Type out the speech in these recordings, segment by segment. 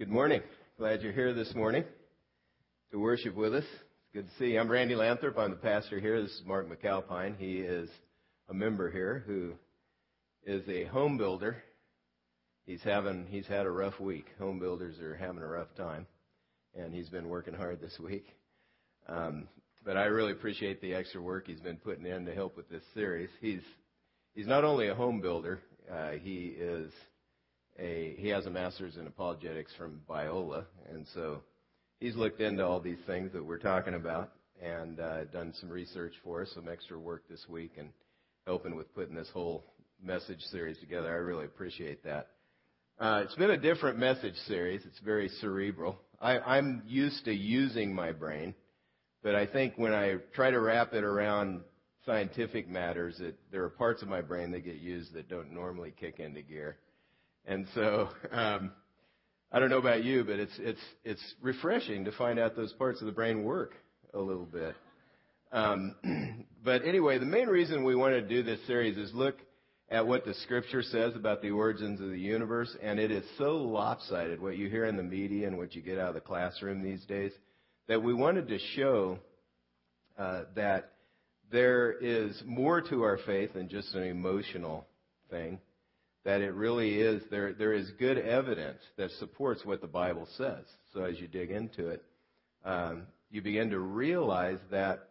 Good morning. Glad you're here this morning to worship with us. It's good to see you. I'm Randy Lanthrop. I'm the pastor here. This is Mark McAlpine. He is a member here who is a home builder. He's having he's had a rough week. Home builders are having a rough time, and he's been working hard this week. Um, but I really appreciate the extra work he's been putting in to help with this series. He's he's not only a home builder, uh, he is a he has a master's in apologetics from Biola, and so he's looked into all these things that we're talking about and uh, done some research for us, some extra work this week, and helping with putting this whole message series together. I really appreciate that. Uh, it's been a different message series. It's very cerebral. I, I'm used to using my brain, but I think when I try to wrap it around scientific matters, it, there are parts of my brain that get used that don't normally kick into gear. And so, um, I don't know about you, but it's it's it's refreshing to find out those parts of the brain work a little bit. Um, but anyway, the main reason we wanted to do this series is look at what the Scripture says about the origins of the universe, and it is so lopsided what you hear in the media and what you get out of the classroom these days that we wanted to show uh, that there is more to our faith than just an emotional thing that it really is there there is good evidence that supports what the Bible says. So as you dig into it, um, you begin to realize that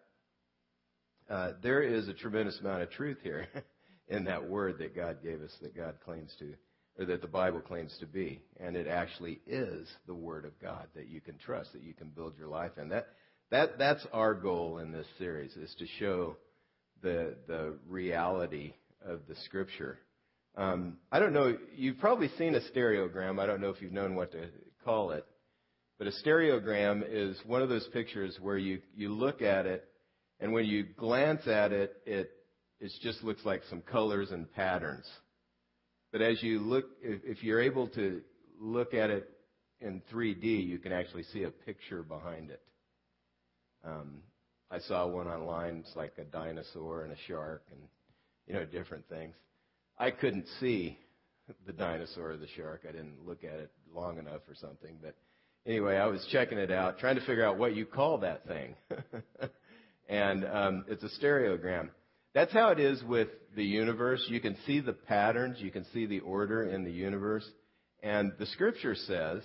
uh, there is a tremendous amount of truth here in that word that God gave us, that God claims to, or that the Bible claims to be, and it actually is the word of God that you can trust, that you can build your life in. That that that's our goal in this series is to show the the reality of the Scripture um, I don't know. You've probably seen a stereogram. I don't know if you've known what to call it, but a stereogram is one of those pictures where you you look at it, and when you glance at it, it it just looks like some colors and patterns. But as you look, if, you're able to look at it in 3D, you can actually see a picture behind it. Um, I saw one online. It's like a dinosaur and a shark, and you know different things. I couldn't see the dinosaur or the shark. I didn't look at it long enough or something. But anyway, I was checking it out, trying to figure out what you call that thing. and um, it's a stereogram. That's how it is with the universe. You can see the patterns, you can see the order in the universe. And the scripture says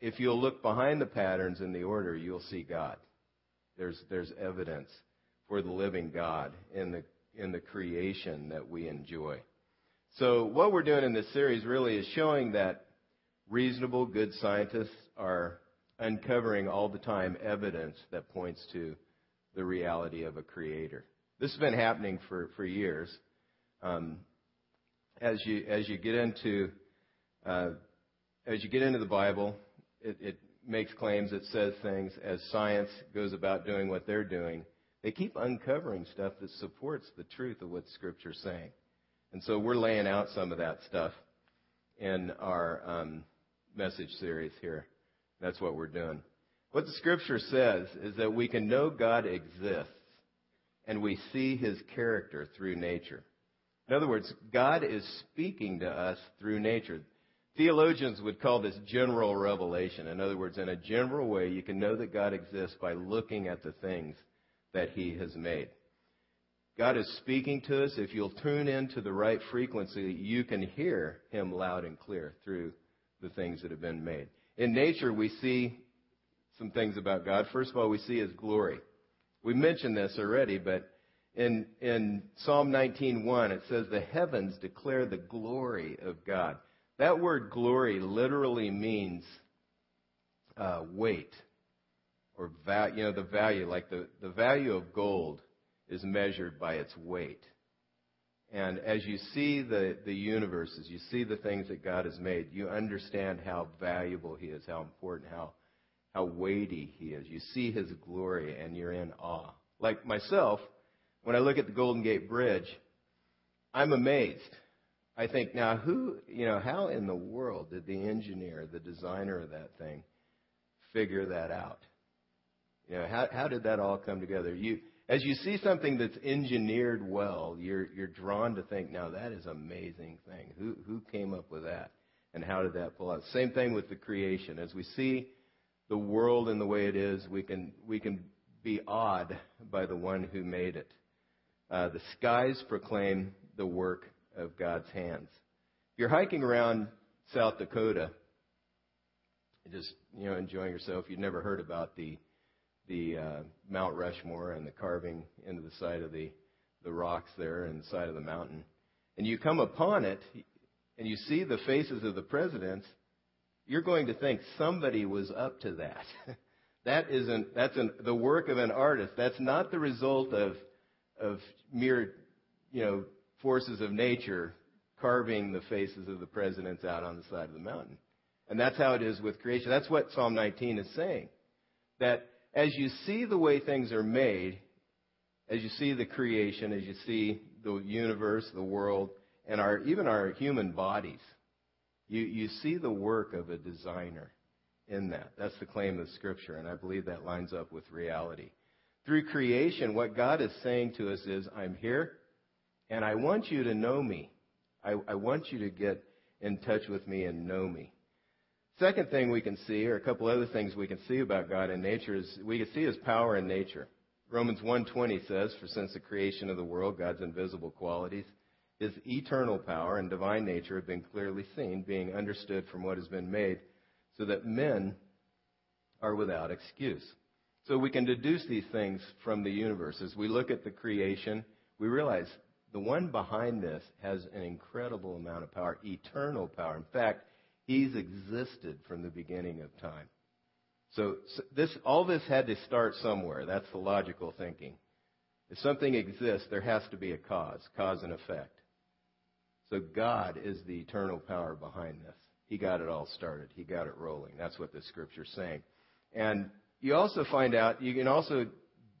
if you'll look behind the patterns in the order, you'll see God. There's, there's evidence for the living God in the in the creation that we enjoy. So what we're doing in this series really is showing that reasonable, good scientists are uncovering all the time evidence that points to the reality of a creator. This has been happening for, for years. Um, as you as you get into uh, as you get into the Bible, it, it makes claims, it says things as science goes about doing what they're doing they keep uncovering stuff that supports the truth of what Scripture's saying. And so we're laying out some of that stuff in our um, message series here. That's what we're doing. What the Scripture says is that we can know God exists and we see His character through nature. In other words, God is speaking to us through nature. Theologians would call this general revelation. In other words, in a general way, you can know that God exists by looking at the things that He has made. God is speaking to us. If you'll tune in to the right frequency, you can hear Him loud and clear through the things that have been made. In nature, we see some things about God. First of all, we see His glory. We mentioned this already, but in, in Psalm 19.1, it says, The heavens declare the glory of God. That word glory literally means uh, weight or va- you know the value like the, the value of gold is measured by its weight. And as you see the, the universe as you see the things that god has made you understand how valuable he is how important how how weighty he is. You see his glory and you're in awe. Like myself when i look at the golden gate bridge i'm amazed. I think now who you know how in the world did the engineer the designer of that thing figure that out you know, how, how did that all come together? You, as you see something that's engineered well, you're, you're drawn to think, now that is amazing thing. Who, who came up with that? And how did that pull out? Same thing with the creation. As we see the world in the way it is, we can, we can be awed by the one who made it. Uh, the skies proclaim the work of God's hands. If you're hiking around South Dakota, just you know enjoying yourself, you've never heard about the the uh, Mount Rushmore and the carving into the side of the the rocks there and the side of the mountain, and you come upon it, and you see the faces of the presidents, you're going to think somebody was up to that. that isn't that's an, the work of an artist. That's not the result of of mere you know forces of nature carving the faces of the presidents out on the side of the mountain. And that's how it is with creation. That's what Psalm 19 is saying. That as you see the way things are made, as you see the creation, as you see the universe, the world, and our, even our human bodies, you, you see the work of a designer in that. That's the claim of Scripture, and I believe that lines up with reality. Through creation, what God is saying to us is, I'm here, and I want you to know me. I, I want you to get in touch with me and know me. Second thing we can see, or a couple other things we can see about God in nature, is we can see His power in nature. Romans 1:20 says, "For since the creation of the world, God's invisible qualities, His eternal power and divine nature have been clearly seen, being understood from what has been made, so that men are without excuse." So we can deduce these things from the universe. As we look at the creation, we realize the one behind this has an incredible amount of power, eternal power. In fact, He's existed from the beginning of time. So, so this, all this had to start somewhere. That's the logical thinking. If something exists, there has to be a cause, cause and effect. So God is the eternal power behind this. He got it all started. He got it rolling. That's what the scripture's saying. And you also find out, you can also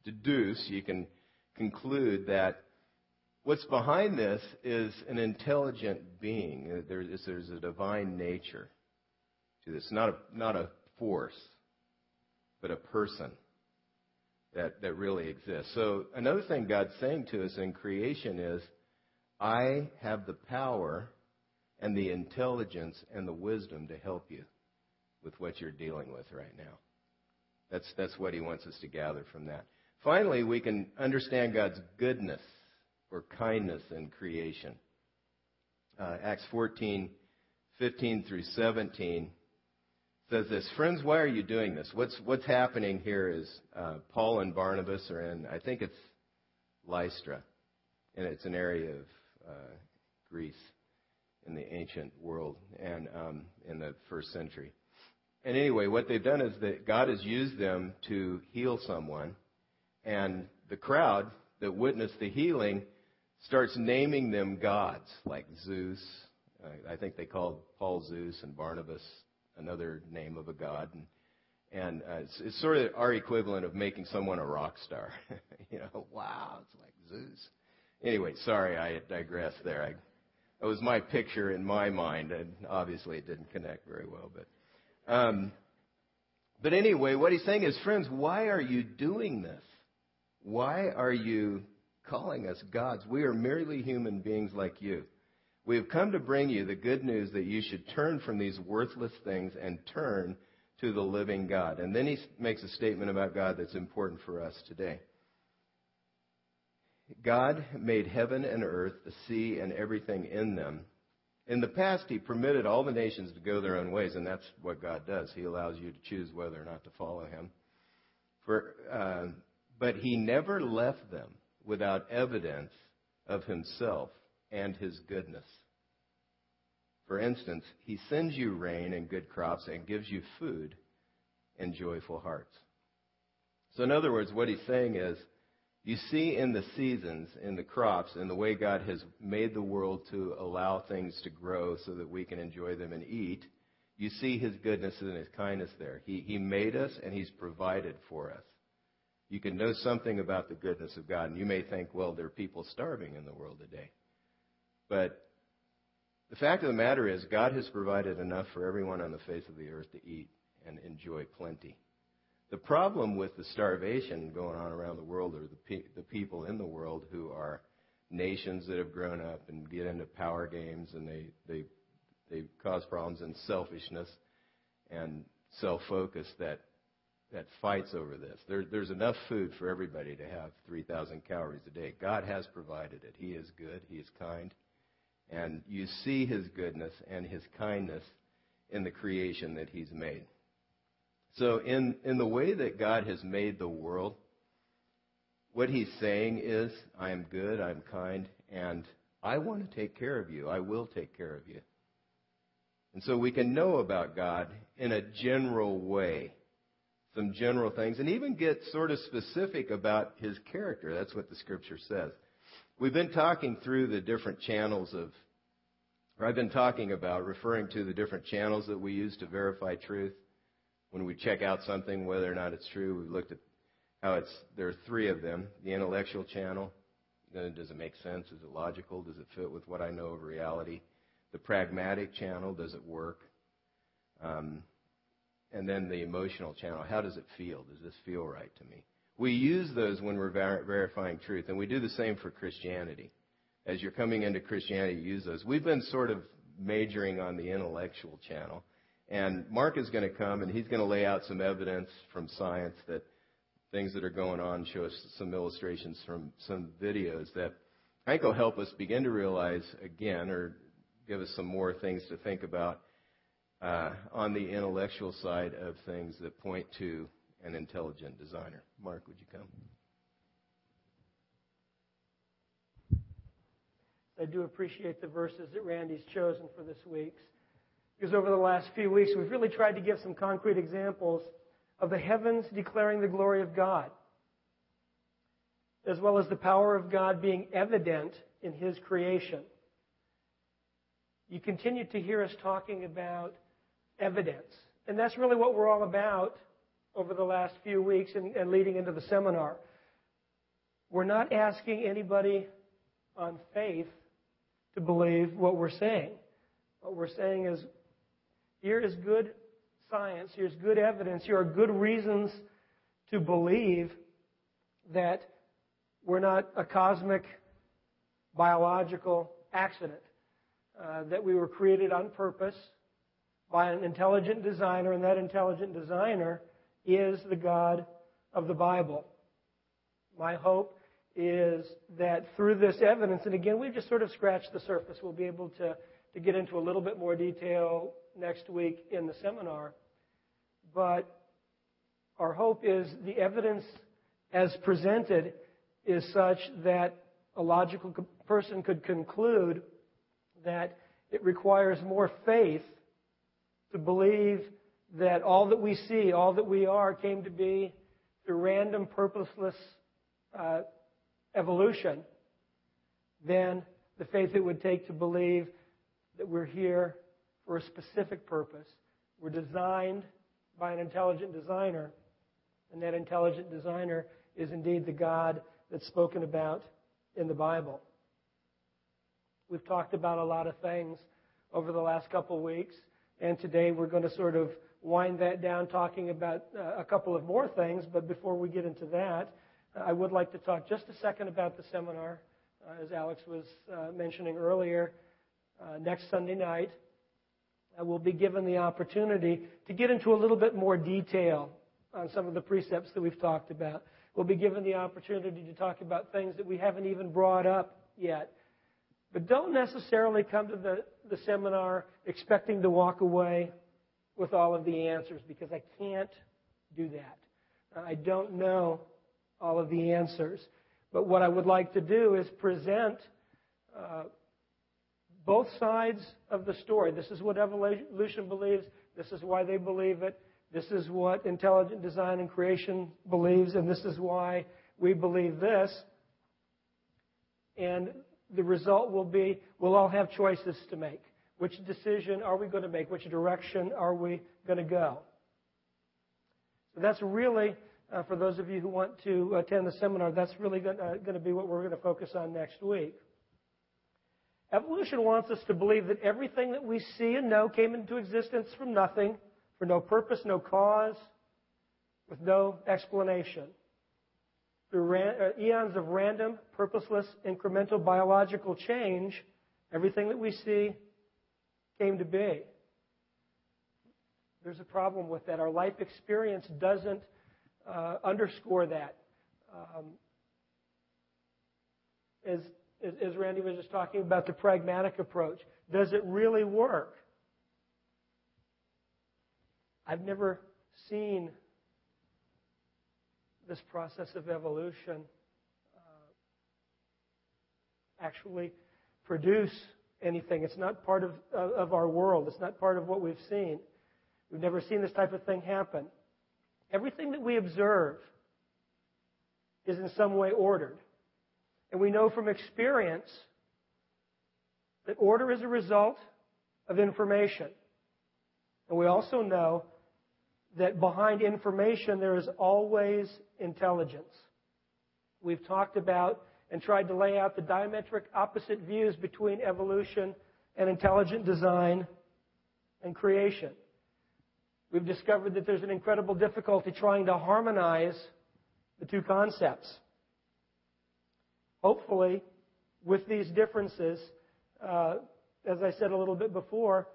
deduce, you can conclude that What's behind this is an intelligent being. Uh, there is, there's a divine nature to this. Not a, not a force, but a person that, that really exists. So another thing God's saying to us in creation is, I have the power and the intelligence and the wisdom to help you with what you're dealing with right now. That's, that's what he wants us to gather from that. Finally, we can understand God's goodness or kindness in creation. Uh, Acts 14, 15 through 17 says this Friends, why are you doing this? What's, what's happening here is uh, Paul and Barnabas are in, I think it's Lystra, and it's an area of uh, Greece in the ancient world and um, in the first century. And anyway, what they've done is that God has used them to heal someone, and the crowd that witnessed the healing starts naming them gods, like Zeus. I think they called Paul Zeus and Barnabas another name of a god. And, and uh, it's, it's sort of our equivalent of making someone a rock star. you know, wow, it's like Zeus. Anyway, sorry, I digressed there. I, that was my picture in my mind, and obviously it didn't connect very well. But, um, but anyway, what he's saying is, friends, why are you doing this? Why are you calling us gods. We are merely human beings like you. We have come to bring you the good news that you should turn from these worthless things and turn to the living God. And then he makes a statement about God that's important for us today. God made heaven and earth, the sea, and everything in them. In the past, He permitted all the nations to go their own ways, and that's what God does. He allows you to choose whether or not to follow Him. For, uh, but He never left them without evidence of himself and his goodness. For instance, he sends you rain and good crops and gives you food and joyful hearts. So, in other words, what he's saying is, you see in the seasons, in the crops, in the way God has made the world to allow things to grow so that we can enjoy them and eat, you see his goodness and his kindness there. He, he made us and he's provided for us you can know something about the goodness of God. And you may think, well, there are people starving in the world today. But the fact of the matter is, God has provided enough for everyone on the face of the earth to eat and enjoy plenty. The problem with the starvation going on around the world are the, pe- the people in the world who are nations that have grown up and get into power games and they, they they cause problems in selfishness and self-focus that that fights over this. There, there's enough food for everybody to have 3,000 calories a day. God has provided it. He is good. He is kind. And you see His goodness and His kindness in the creation that He's made. So, in, in the way that God has made the world, what He's saying is, I am good, I'm kind, and I want to take care of you. I will take care of you. And so we can know about God in a general way, some general things, and even get sort of specific about His character. That's what the Scripture says. We've been talking through the different channels of, or I've been talking about referring to the different channels that we use to verify truth. When we check out something, whether or not it's true, we've looked at how it's, there are three of them. The intellectual channel, does it make sense? Is it logical? Does it fit with what I know of reality? The pragmatic channel, does it work? Um, and then the emotional channel, how does it feel? Does this feel right to me? We use those when we're ver- verifying truth, and we do the same for Christianity. As you're coming into Christianity, use those. We've been sort of majoring on the intellectual channel, and Mark is going to come and he's going to lay out some evidence from science that things that are going on, show us some illustrations from some videos that I think will help us begin to realize again, or give us some more things to think about uh, on the intellectual side of things that point to an intelligent designer. Mark, would you come? I do appreciate the verses that Randy's chosen for this week's. Because over the last few weeks, we've really tried to give some concrete examples of the heavens declaring the glory of God, as well as the power of God being evident in His creation. You continue to hear us talking about evidence, and that's really what we're all about over the last few weeks and, and leading into the seminar. We're not asking anybody on faith to believe what we're saying. What we're saying is here is good science, here's good evidence, here are good reasons to believe that we're not a cosmic biological accident, uh, that we were created on purpose by an intelligent designer, and that intelligent designer is the God of the Bible. My hope is that through this evidence, and again, we've just sort of scratched the surface, we'll be able to, to get into a little bit more detail next week in the seminar. But our hope is the evidence as presented is such that a logical person could conclude that it requires more faith to believe that all that we see, all that we are, came to be through random, purposeless uh, evolution than the faith it would take to believe that we're here for a specific purpose. We're designed by an intelligent designer, and that intelligent designer is indeed the God that's spoken about in the Bible. We've talked about a lot of things over the last couple of weeks, and today we're going to sort of wind that down talking about uh, a couple of more things. But before we get into that, I would like to talk just a second about the seminar, uh, as Alex was uh, mentioning earlier. Uh, next Sunday night, I will be given the opportunity to get into a little bit more detail on some of the precepts that we've talked about. We'll be given the opportunity to talk about things that we haven't even brought up yet. But don't necessarily come to the, the seminar expecting to walk away with all of the answers because I can't do that. I don't know all of the answers. But what I would like to do is present uh, both sides of the story. This is what evolution believes. This is why they believe it. This is what intelligent design and creation believes, and this is why we believe this. And the result will be we'll all have choices to make. Which decision are we going to make? Which direction are we going to go? So that's really uh, for those of you who want to attend the seminar, that's really going uh, to be what we're going to focus on next week. Evolution wants us to believe that everything that we see and know came into existence from nothing, for no purpose, no cause, with no explanation. Through eons of random, purposeless, incremental biological change, everything that we see came to be. There's a problem with that. Our life experience doesn't uh, underscore that. Um, as, as Randy was just talking about the pragmatic approach, does it really work? I've never seen this process of evolution uh, actually produce anything. It's not part of, of our world. It's not part of what we've seen. We've never seen this type of thing happen. Everything that we observe is in some way ordered. And we know from experience that order is a result of information. And we also know that behind information there is always intelligence. We've talked about and tried to lay out the diametric opposite views between evolution and intelligent design and creation. We've discovered that there's an incredible difficulty trying to harmonize the two concepts. Hopefully, with these differences, uh, as I said a little bit before,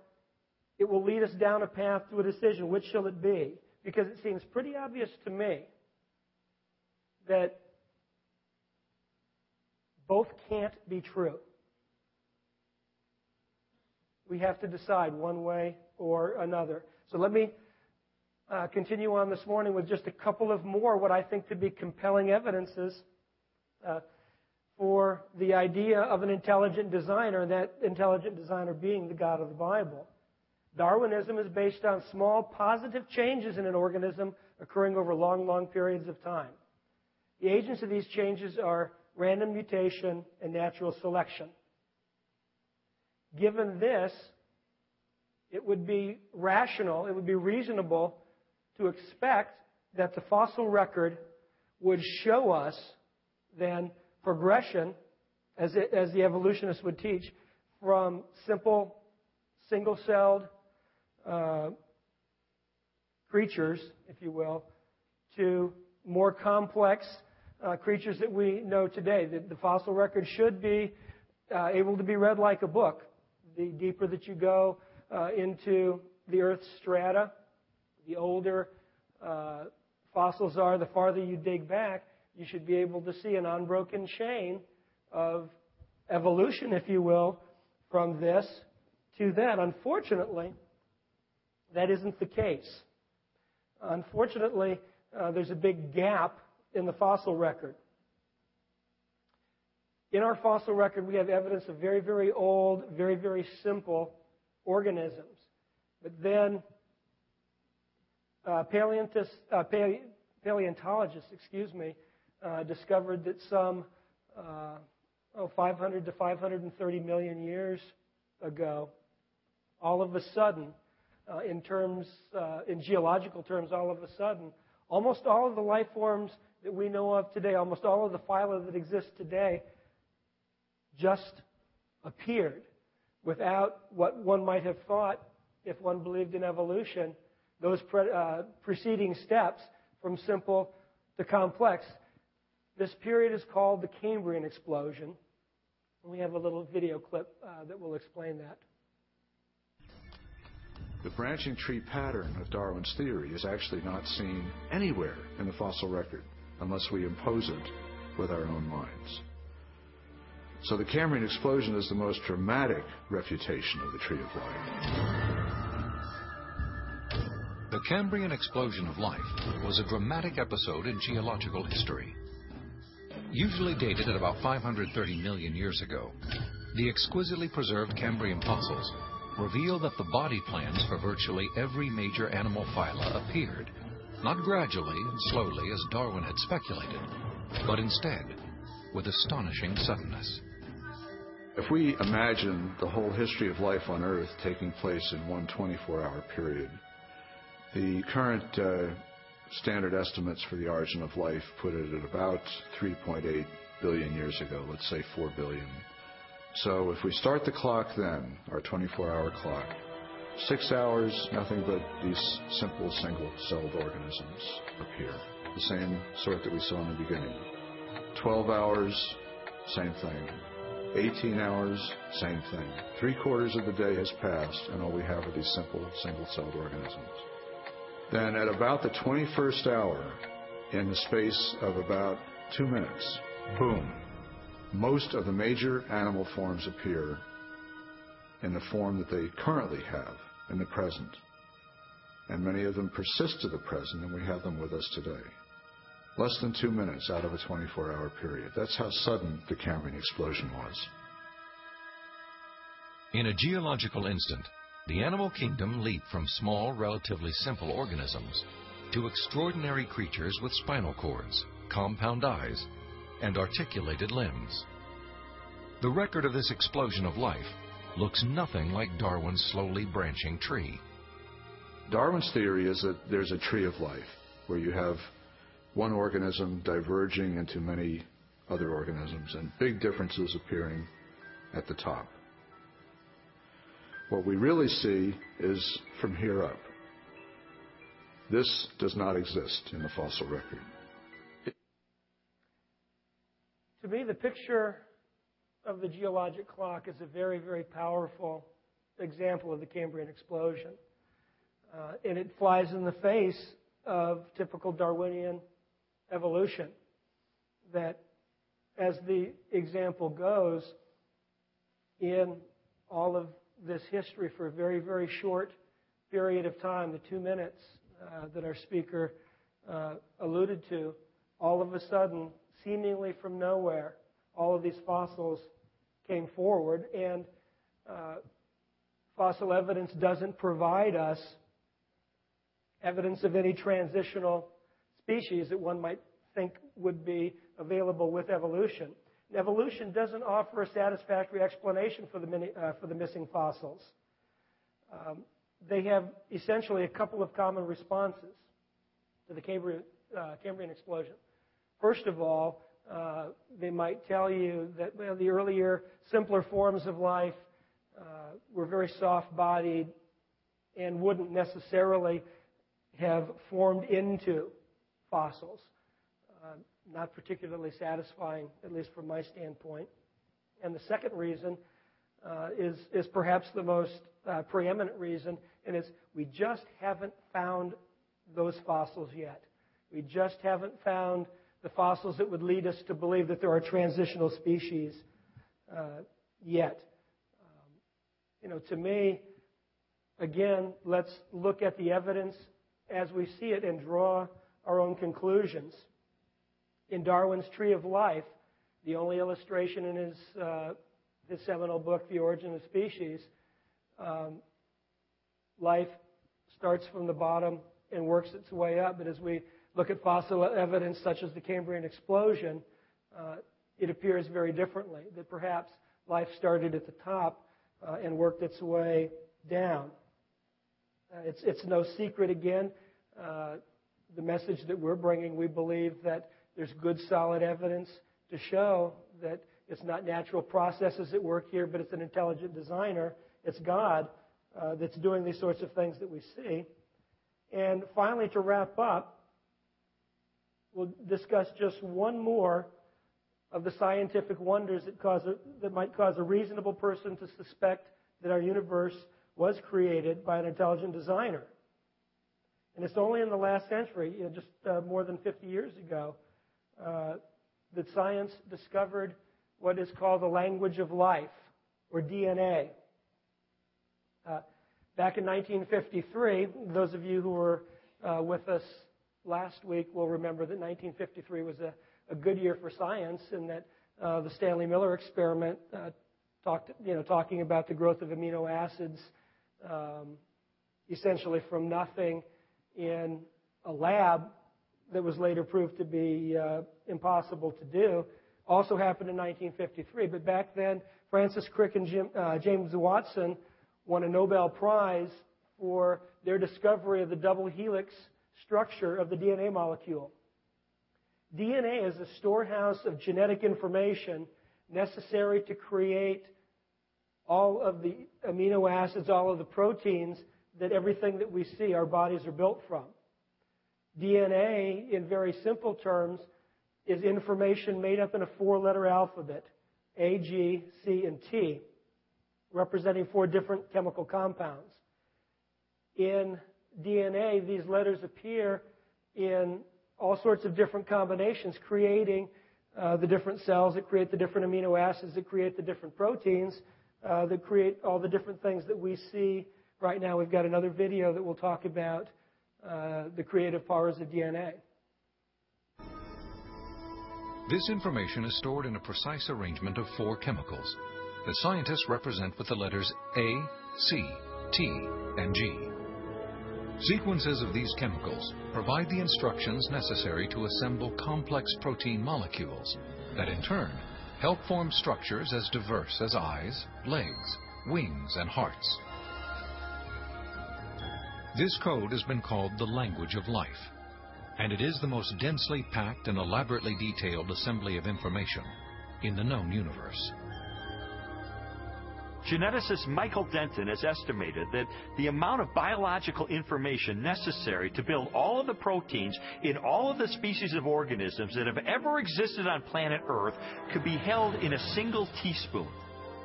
it will lead us down a path to a decision. Which shall it be? Because it seems pretty obvious to me that both can't be true. We have to decide one way or another. So let me uh, continue on this morning with just a couple of more what I think to be compelling evidences uh, for the idea of an intelligent designer, and that intelligent designer being the God of the Bible. Darwinism is based on small positive changes in an organism occurring over long, long periods of time. The agents of these changes are random mutation and natural selection. Given this, it would be rational, it would be reasonable to expect that the fossil record would show us then progression, as, it, as the evolutionists would teach, from simple single celled uh, creatures, if you will, to more complex uh, creatures that we know today. The, the fossil record should be uh, able to be read like a book. The deeper that you go uh, into the Earth's strata, the older uh, fossils are, the farther you dig back, you should be able to see an unbroken chain of evolution, if you will, from this to that. Unfortunately, that isn't the case. Unfortunately, uh, there's a big gap in the fossil record. In our fossil record, we have evidence of very, very old, very, very simple organisms. But then, uh, uh, paleontologists, excuse me, uh, discovered that some uh, oh, 500 to 530 million years ago, all of a sudden, uh, in terms, uh, in geological terms, all of a sudden, almost all of the life forms that we know of today, almost all of the phyla that exist today, just appeared without what one might have thought if one believed in evolution, those pre- uh, preceding steps from simple to complex. This period is called the Cambrian explosion. We have a little video clip uh, that will explain that. The branching tree pattern of Darwin's theory is actually not seen anywhere in the fossil record unless we impose it with our own minds. So the Cambrian explosion is the most dramatic refutation of the tree of life. The Cambrian explosion of life was a dramatic episode in geological history. Usually dated at about 530 million years ago, the exquisitely preserved Cambrian fossils reveal that the body plans for virtually every major animal phyla appeared, not gradually and slowly as Darwin had speculated, but instead with astonishing suddenness. If we imagine the whole history of life on Earth taking place in one 24 hour period, the current uh, standard estimates for the origin of life put it at about 3.8 billion years ago, let's say 4 billion if we start the clock then, our 24-hour clock, six hours, nothing but these simple single-celled organisms appear. The same sort that we saw in the beginning. 12 hours, same thing. 18 hours, same thing. Three quarters of the day has passed, and all we have are these simple single celled organisms. Then, at about the 21st hour, in the space of about two minutes, boom, most of the major animal forms appear in the form that they currently have in the present. And many of them persist to the present, and we have them with us today. Less than two minutes out of a 24 hour period. That's how sudden the Cambrian explosion was. In a geological instant, the animal kingdom leaped from small, relatively simple organisms to extraordinary creatures with spinal cords, compound eyes, and articulated limbs. The record of this explosion of life looks nothing like Darwin's slowly branching tree. Darwin's theory is that there's a tree of life where you have one organism diverging into many other organisms and big differences appearing at the top. What we really see is from here up. This does not exist in the fossil record. To me, the picture of the geologic clock is a very, very powerful example of the Cambrian explosion. Uh, and it flies in the face of typical Darwinian evolution. That, as the example goes, in all of this history for a very, very short period of time, the two minutes uh, that our speaker uh, alluded to, all of a sudden, seemingly from nowhere, all of these fossils came forward, and uh, fossil evidence doesn't provide us evidence of any transitional species that one might think would be available with evolution. evolution doesn't offer a satisfactory explanation for the, many, uh, for the missing fossils. Um, they have essentially a couple of common responses to the Cambrian, uh, Cambrian explosion. First of all, uh, they might tell you that well, the earlier, simpler forms of life uh, were very soft bodied and wouldn't necessarily have formed into fossils. Uh, not particularly satisfying, at least from my standpoint. And the second reason uh, is, is perhaps the most uh, preeminent reason, and it's we just haven't found those fossils yet. We just haven't found the fossils that would lead us to believe that there are transitional species uh, yet. Um, you know, to me, again, let's look at the evidence as we see it and draw our own conclusions. In Darwin's Tree of Life, the only illustration in his, uh, his seminal book, The Origin of Species, um, life starts from the bottom and works its way up. But as we look at fossil evidence such as the Cambrian explosion, uh, it appears very differently. That perhaps life started at the top uh, and worked its way down. Uh, it's, it's no secret, again, uh, the message that we're bringing. We believe that there's good, solid evidence to show that it's not natural processes at work here, but it's an intelligent designer. It's God uh, that's doing these sorts of things that we see. And finally, to wrap up, we'll discuss just one more of the scientific wonders that, cause a, that might cause a reasonable person to suspect that our universe was created by an intelligent designer. And it's only in the last century, you know, just uh, more than 50 years ago, uh, that science discovered what is called the language of life, or DNA. Uh, back in 1953, those of you who were uh, with us last week we'll remember that 1953 was a, a good year for science, and that uh, the Stanley Miller experiment uh, talked, you know, talking about the growth of amino acids, um, essentially from nothing in a lab that was later proved to be uh, impossible to do also happened in 1953. But back then, Francis Crick and Jim, uh, James Watson won a Nobel Prize for their discovery of the double helix structure of the DNA molecule. DNA is a storehouse of genetic information necessary to create all of the amino acids, all of the proteins that everything that we see, our bodies are built from. DNA, in very simple terms, is information made up in a four letter alphabet. A, G, C, and T, representing four different chemical compounds. In DNA, these letters appear in all sorts of different combinations, creating uh, the different cells that create the different amino acids that create the different proteins uh, that create all the different things that we see right now. We've got another video that will talk about uh, the creative powers of DNA. This information is stored in a precise arrangement of four chemicals that scientists represent with the letters A, C, T, and G. Sequences of these chemicals provide the instructions necessary to assemble complex protein molecules that in turn help form structures as diverse as eyes, legs, wings, and hearts. This code has been called the language of life and it is the most densely packed and elaborately detailed assembly of information in the known universe. Geneticist Michael Denton has estimated that the amount of biological information necessary to build all of the proteins in all of the species of organisms that have ever existed on planet Earth could be held in a single teaspoon.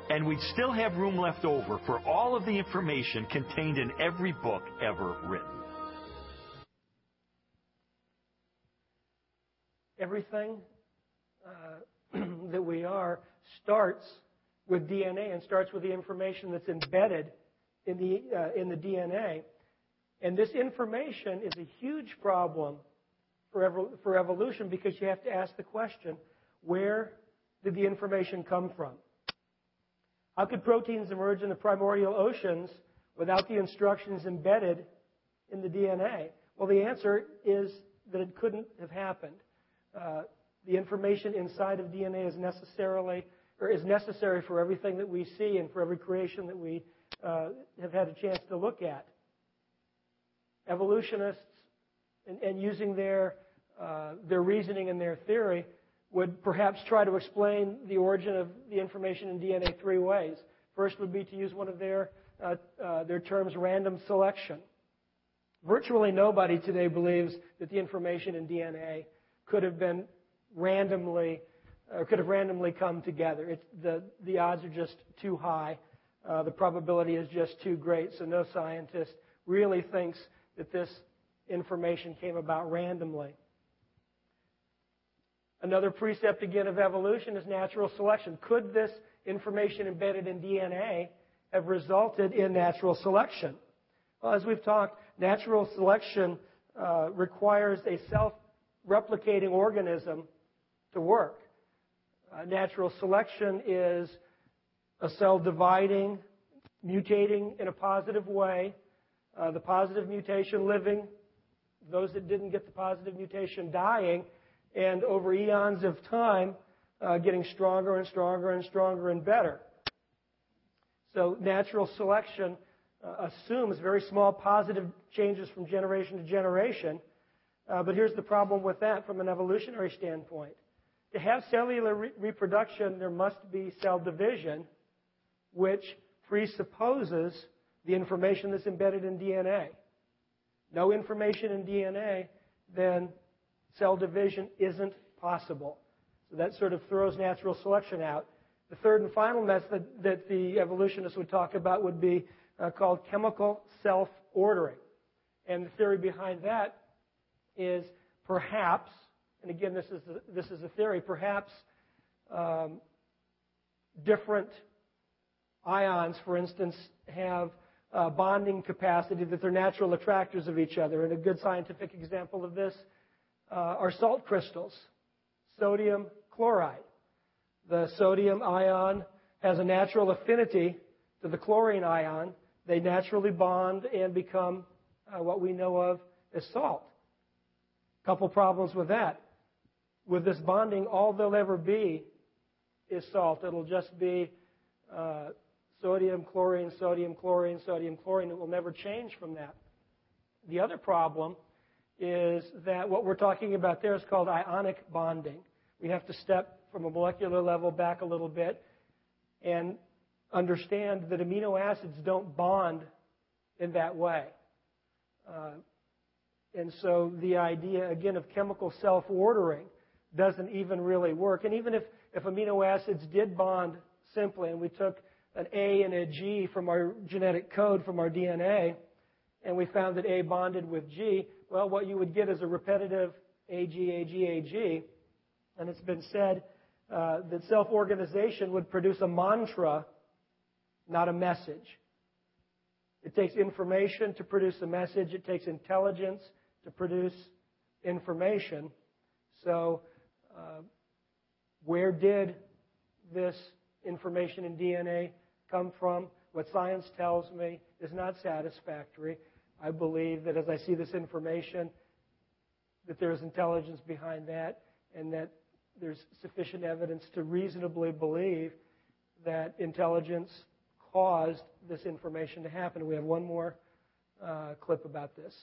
And we'd still have room left over for all of the information contained in every book ever written. everything uh, that we are starts with DNA and starts with the information that's embedded in the, uh, in the DNA. And this information is a huge problem for, for evolution because you have to ask the question where did the information come from? How could proteins emerge in the primordial oceans without the instructions embedded in the DNA? Well, the answer is that it couldn't have happened. Uh, the information inside of DNA is necessarily is necessary for everything that we see and for every creation that we uh, have had a chance to look at. Evolutionists, and, and using their uh, their reasoning and their theory, would perhaps try to explain the origin of the information in DNA three ways. First would be to use one of their uh, uh, their terms, random selection. Virtually nobody today believes that the information in DNA could have been randomly or could have randomly come together. The, the odds are just too high. Uh, the probability is just too great. So no scientist really thinks that this information came about randomly. Another precept again of evolution is natural selection. Could this information embedded in DNA have resulted in natural selection? Well, as we've talked, natural selection uh, requires a self replicating organism to work. Uh, natural selection is a cell dividing, mutating in a positive way, uh, the positive mutation living, those that didn't get the positive mutation dying, and over eons of time, uh, getting stronger and stronger and stronger and better. So natural selection uh, assumes very small positive changes from generation to generation, uh, but here's the problem with that from an evolutionary standpoint. To have cellular re- reproduction, there must be cell division, which presupposes the information that's embedded in DNA. No information in DNA, then cell division isn't possible. So that sort of throws natural selection out. The third and final method that the evolutionists would talk about would be uh, called chemical self ordering. And the theory behind that is perhaps, and again, this is this is a theory, perhaps um, different ions, for instance, have bonding capacity that they're natural attractors of each other. And a good scientific example of this uh, are salt crystals, sodium chloride. The sodium ion has a natural affinity to the chlorine ion. They naturally bond and become uh, what we know of as salt. A Couple problems with that. With this bonding, all there'll ever be is salt. It'll just be uh, sodium, chlorine, sodium, chlorine, sodium, chlorine. It will never change from that. The other problem is that what we're talking about there is called ionic bonding. We have to step from a molecular level back a little bit and understand that amino acids don't bond in that way. Uh, and so the idea, again, of chemical self ordering doesn't even really work. And even if if amino acids did bond simply, and we took an A and a G from our genetic code from our DNA, and we found that A bonded with G, well, what you would get is a repetitive AG, AG, AG. And it's been said uh, that self organization would produce a mantra, not a message. It takes information to produce a message, it takes intelligence to produce information. So, where did this information in DNA come from? What science tells me is not satisfactory. I believe that as I see this information, that there is intelligence behind that, and that there's sufficient evidence to reasonably believe that intelligence caused this information to happen. We have one more uh, clip about this.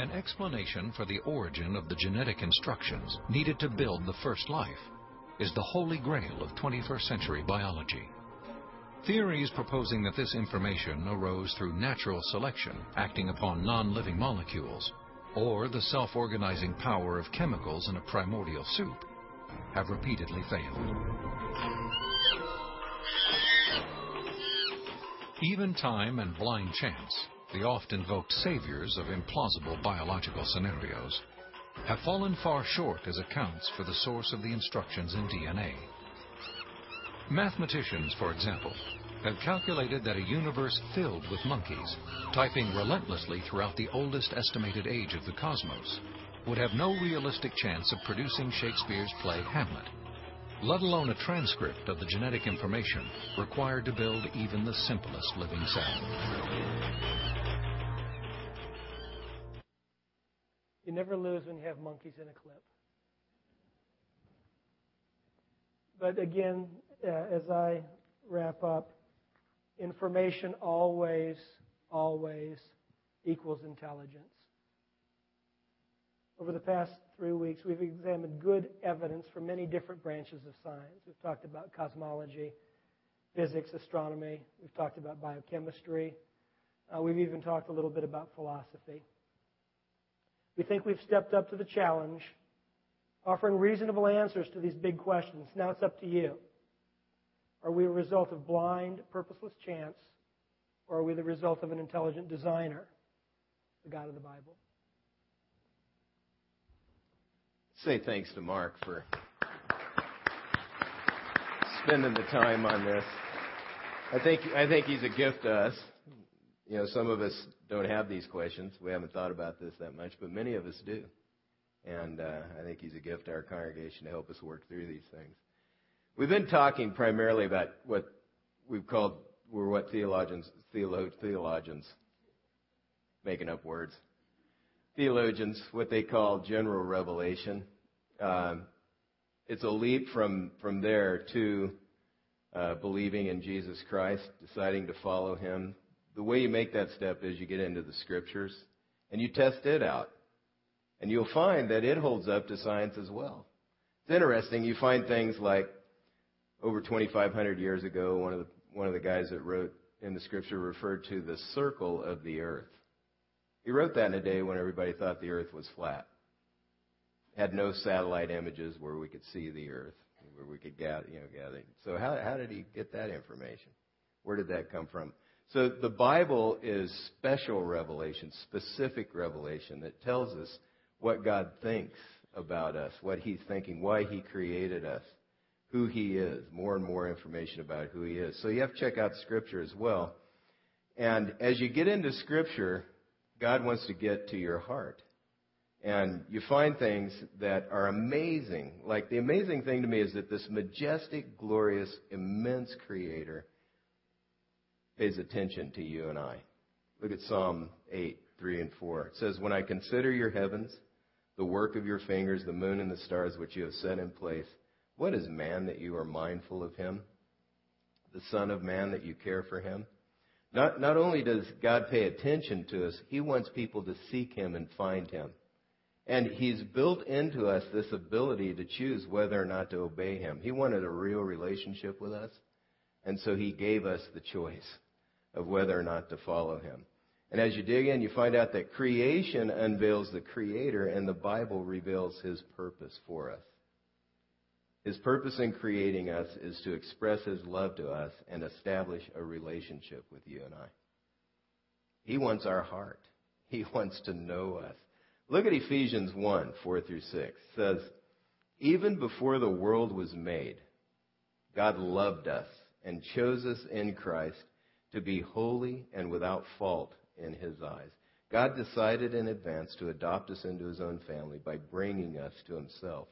An explanation for the origin of the genetic instructions needed to build the first life is the holy grail of 21st century biology. Theories proposing that this information arose through natural selection acting upon non living molecules, or the self organizing power of chemicals in a primordial soup, have repeatedly failed. Even time and blind chance, the oft invoked saviors of implausible biological scenarios, have fallen far short as accounts for the source of the instructions in DNA. Mathematicians, for example, have calculated that a universe filled with monkeys, typing relentlessly throughout the oldest estimated age of the cosmos, would have no realistic chance of producing Shakespeare's play Hamlet, let alone a transcript of the genetic information required to build even the simplest living cell. You never lose when you have monkeys in a clip. But again, uh, as I wrap up, information always, always equals intelligence. Over the past three weeks, we've examined good evidence from many different branches of science. We've talked about cosmology, physics, astronomy. We've talked about biochemistry. Uh, we've even talked a little bit about philosophy. We think we've stepped up to the challenge, offering reasonable answers to these big questions. Now it's up to you. Are we a result of blind, purposeless chance, or are we the result of an intelligent designer, the God of the Bible? Say thanks to Mark for spending the time on this. I think I think he's a gift to us. You know, some of us don't have these questions. We haven't thought about this that much, but many of us do. And uh, I think he's a gift to our congregation to help us work through these things. We've been talking primarily about what we've called, we're what theologians, theolo- theologians, making up words, theologians, what they call general revelation. Um, it's a leap from, from there to uh, believing in Jesus Christ, deciding to follow him, the way you make that step is you get into the scriptures and you test it out. And you'll find that it holds up to science as well. It's interesting. You find things like over 2,500 years ago, one of the, one of the guys that wrote in the scripture referred to the circle of the earth. He wrote that in a day when everybody thought the earth was flat. Had no satellite images where we could see the earth, where we could gather, you know, gather. So how, how did he get that information? Where did that come from? So the Bible is special revelation, specific revelation that tells us what God thinks about us, what He's thinking, why He created us, who He is, more and more information about who He is. So you have to check out Scripture as well. And as you get into Scripture, God wants to get to your heart. And you find things that are amazing. Like the amazing thing to me is that this majestic, glorious, immense Creator pays attention to you and I. Look at Psalm 8, 3 and 4. It says, When I consider your heavens, the work of your fingers, the moon and the stars which you have set in place, what is man that you are mindful of him? The Son of Man that you care for him? Not, not only does God pay attention to us, He wants people to seek Him and find Him. And He's built into us this ability to choose whether or not to obey Him. He wanted a real relationship with us, and so He gave us the choice of whether or not to follow him. And as you dig in, you find out that creation unveils the Creator and the Bible reveals his purpose for us. His purpose in creating us is to express His love to us and establish a relationship with you and I. He wants our heart. He wants to know us. Look at Ephesians 1, 4 through 6. It says, Even before the world was made, God loved us and chose us in Christ to be holy and without fault in His eyes. God decided in advance to adopt us into His own family by bringing us to Himself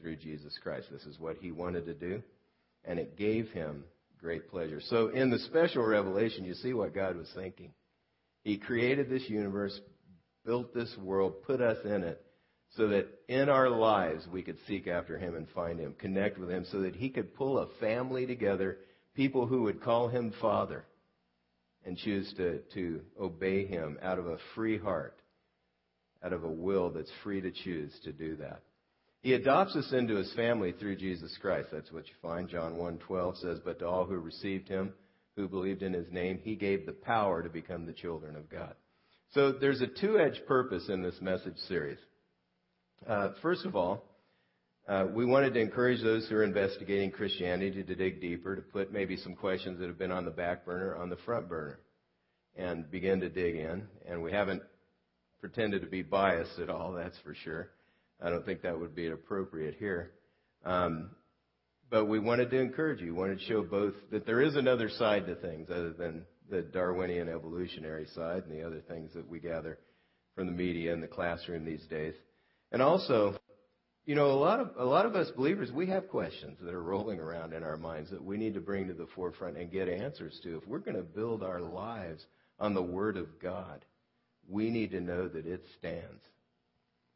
through Jesus Christ. This is what He wanted to do, and it gave Him great pleasure. So in the special revelation, you see what God was thinking. He created this universe, built this world, put us in it, so that in our lives we could seek after Him and find Him, connect with Him, so that He could pull a family together, people who would call Him Father and choose to, to obey Him out of a free heart, out of a will that's free to choose to do that. He adopts us into His family through Jesus Christ. That's what you find. John 1.12 says, But to all who received Him, who believed in His name, He gave the power to become the children of God. So there's a two-edged purpose in this message series. Uh, first of all, uh, we wanted to encourage those who are investigating Christianity to dig deeper, to put maybe some questions that have been on the back burner on the front burner, and begin to dig in. And we haven't pretended to be biased at all, that's for sure. I don't think that would be appropriate here. Um, but we wanted to encourage you, we wanted to show both that there is another side to things other than the Darwinian evolutionary side and the other things that we gather from the media and the classroom these days. And also, you know, a lot of a lot of us believers, we have questions that are rolling around in our minds that we need to bring to the forefront and get answers to. If we're going to build our lives on the Word of God, we need to know that it stands.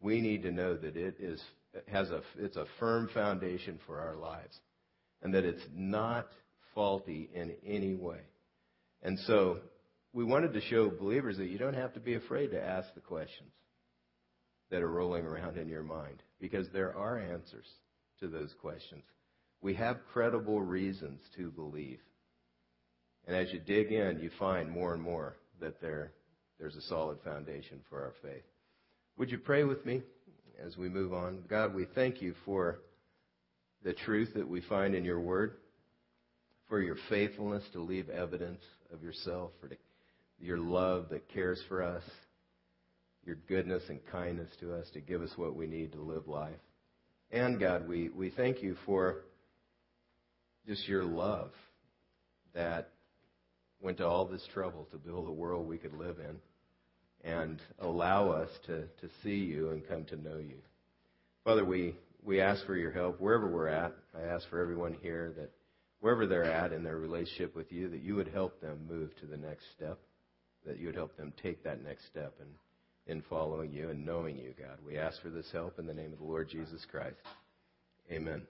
We need to know that it is has a it's a firm foundation for our lives, and that it's not faulty in any way. And so, we wanted to show believers that you don't have to be afraid to ask the questions that are rolling around in your mind because there are answers to those questions. We have credible reasons to believe. And as you dig in, you find more and more that there, there's a solid foundation for our faith. Would you pray with me as we move on? God, we thank you for the truth that we find in your word, for your faithfulness to leave evidence of yourself, for your love that cares for us, your goodness and kindness to us to give us what we need to live life. And God, we, we thank you for just your love that went to all this trouble to build a world we could live in and allow us to, to see you and come to know you. Father, we, we ask for your help wherever we're at. I ask for everyone here that wherever they're at in their relationship with you, that you would help them move to the next step, that you would help them take that next step and in following you and knowing you, God. We ask for this help in the name of the Lord Jesus Christ. Amen.